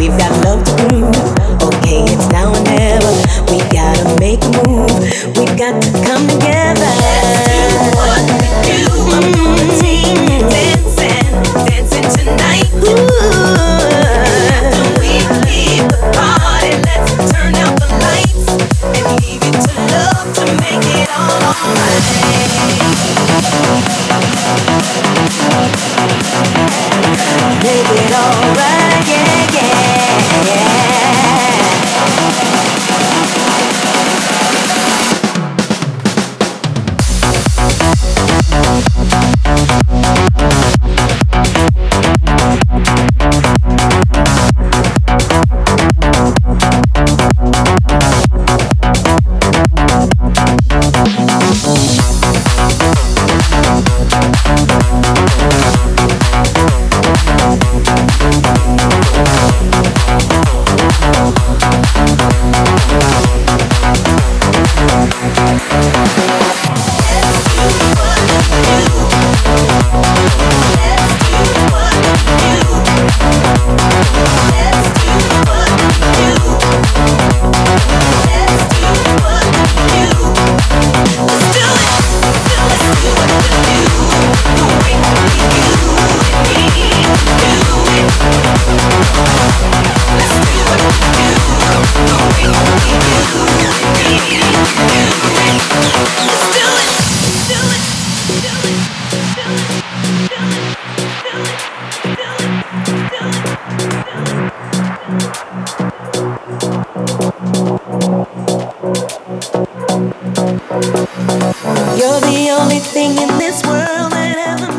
We've got love to prove. Okay, it's now or never. We gotta make a move. We've got to come together. What we do. Mm-hmm. Dancing tonight. Party, let's turn out the lights and leave it to love to make it all alright. Make it alright, yeah. the only thing in this world that ever